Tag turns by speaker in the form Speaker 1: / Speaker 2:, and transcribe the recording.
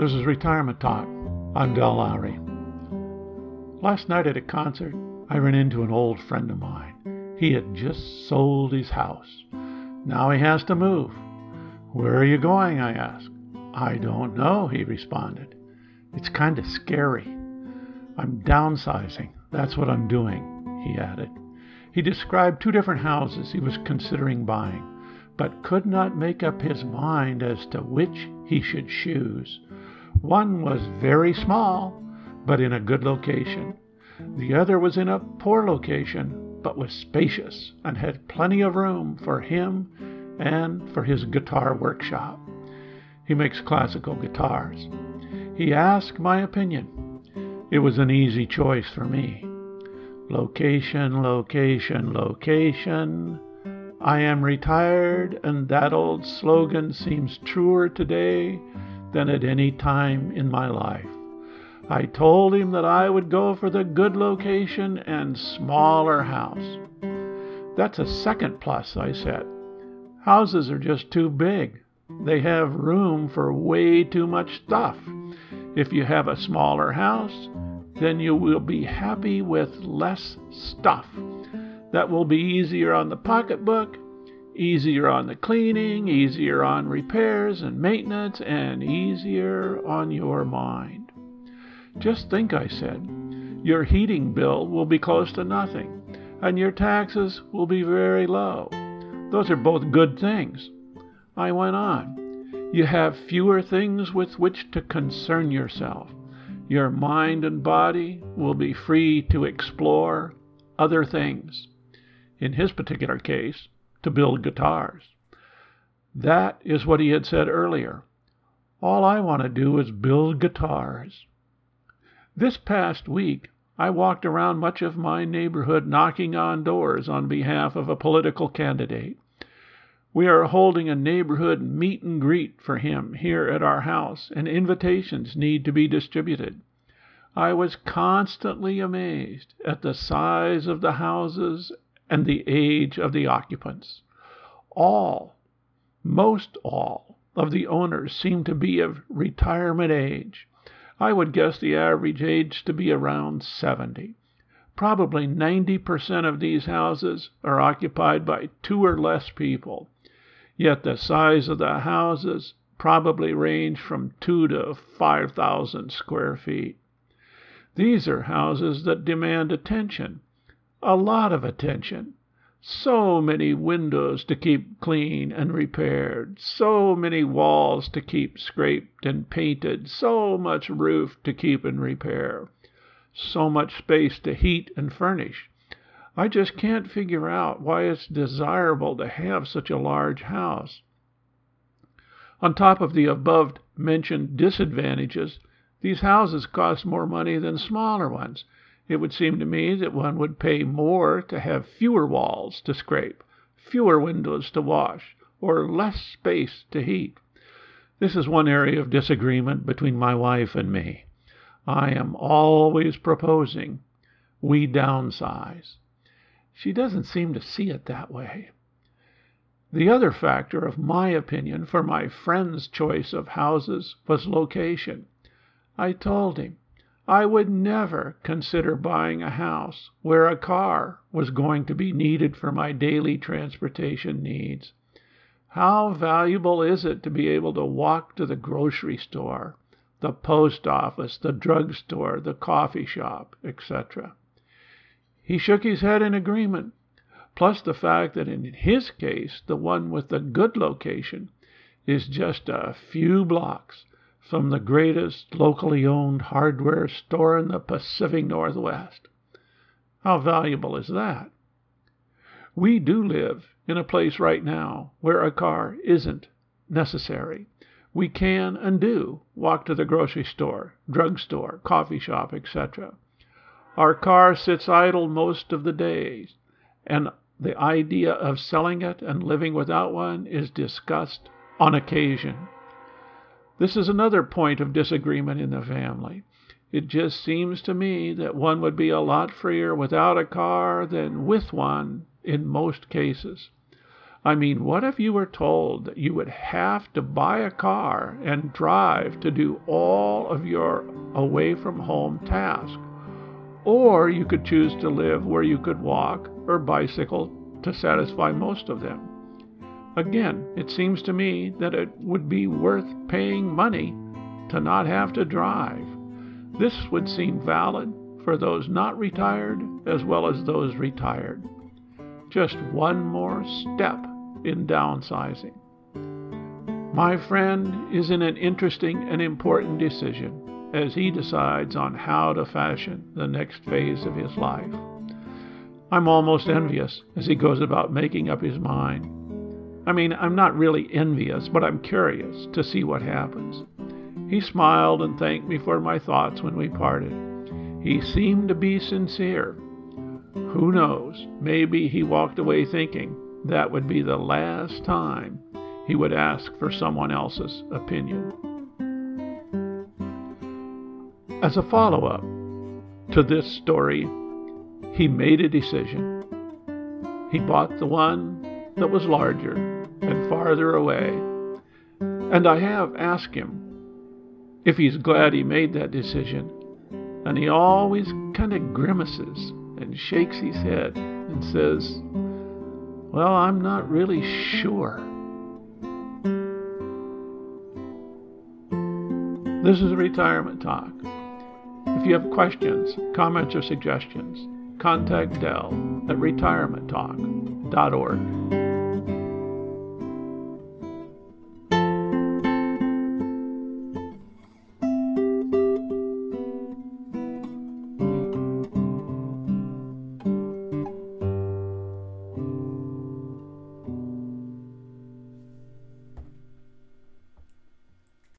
Speaker 1: This is Retirement Talk. I'm Del Lowry. Last night at a concert, I ran into an old friend of mine. He had just sold his house. Now he has to move. Where are you going? I asked. I don't know, he responded. It's kind of scary. I'm downsizing. That's what I'm doing, he added. He described two different houses he was considering buying, but could not make up his mind as to which he should choose. One was very small, but in a good location. The other was in a poor location, but was spacious and had plenty of room for him and for his guitar workshop. He makes classical guitars. He asked my opinion. It was an easy choice for me. Location, location, location. I am retired, and that old slogan seems truer today than at any time in my life. I told him that I would go for the good location and smaller house. That's a second plus, I said. Houses are just too big. They have room for way too much stuff. If you have a smaller house, then you will be happy with less stuff. That will be easier on the pocketbook easier on the cleaning, easier on repairs and maintenance, and easier on your mind. Just think, I said, your heating bill will be close to nothing, and your taxes will be very low. Those are both good things. I went on. You have fewer things with which to concern yourself. Your mind and body will be free to explore other things. In his particular case, to build guitars. That is what he had said earlier. All I want to do is build guitars. This past week, I walked around much of my neighborhood knocking on doors on behalf of a political candidate. We are holding a neighborhood meet and greet for him here at our house, and invitations need to be distributed. I was constantly amazed at the size of the houses and the age of the occupants. All, most all, of the owners seem to be of retirement age. I would guess the average age to be around 70. Probably 90% of these houses are occupied by two or less people. Yet the size of the houses probably range from two to 5,000 square feet. These are houses that demand attention a lot of attention. So many windows to keep clean and repaired, so many walls to keep scraped and painted, so much roof to keep in repair, so much space to heat and furnish. I just can't figure out why it's desirable to have such a large house. On top of the above mentioned disadvantages, these houses cost more money than smaller ones it would seem to me that one would pay more to have fewer walls to scrape, fewer windows to wash, or less space to heat. This is one area of disagreement between my wife and me. I am always proposing we downsize. She doesn't seem to see it that way. The other factor of my opinion for my friend's choice of houses was location. I told him I would never consider buying a house where a car was going to be needed for my daily transportation needs. How valuable is it to be able to walk to the grocery store, the post office, the drug store, the coffee shop, etc.? He shook his head in agreement, plus the fact that in his case the one with the good location is just a few blocks from the greatest locally owned hardware store in the Pacific Northwest. How valuable is that? We do live in a place right now where a car isn't necessary. We can and do walk to the grocery store, drug store, coffee shop, etc. Our car sits idle most of the days, and the idea of selling it and living without one is discussed on occasion. This is another point of disagreement in the family. It just seems to me that one would be a lot freer without a car than with one in most cases. I mean, what if you were told that you would have to buy a car and drive to do all of your away from home tasks? Or you could choose to live where you could walk or bicycle to satisfy most of them. Again, it seems to me that it would be worth paying money to not have to drive. This would seem valid for those not retired as well as those retired. Just one more step in downsizing. My friend is in an interesting and important decision as he decides on how to fashion the next phase of his life. I'm almost envious as he goes about making up his mind. I mean, I'm not really envious, but I'm curious to see what happens. He smiled and thanked me for my thoughts when we parted. He seemed to be sincere. Who knows? Maybe he walked away thinking that would be the last time he would ask for someone else's opinion. As a follow up to this story, he made a decision. He bought the one that was larger farther away. And I have asked him if he's glad he made that decision. And he always kind of grimaces and shakes his head and says, Well, I'm not really sure. This is a Retirement Talk. If you have questions, comments, or suggestions, contact Del at retirementtalk.org.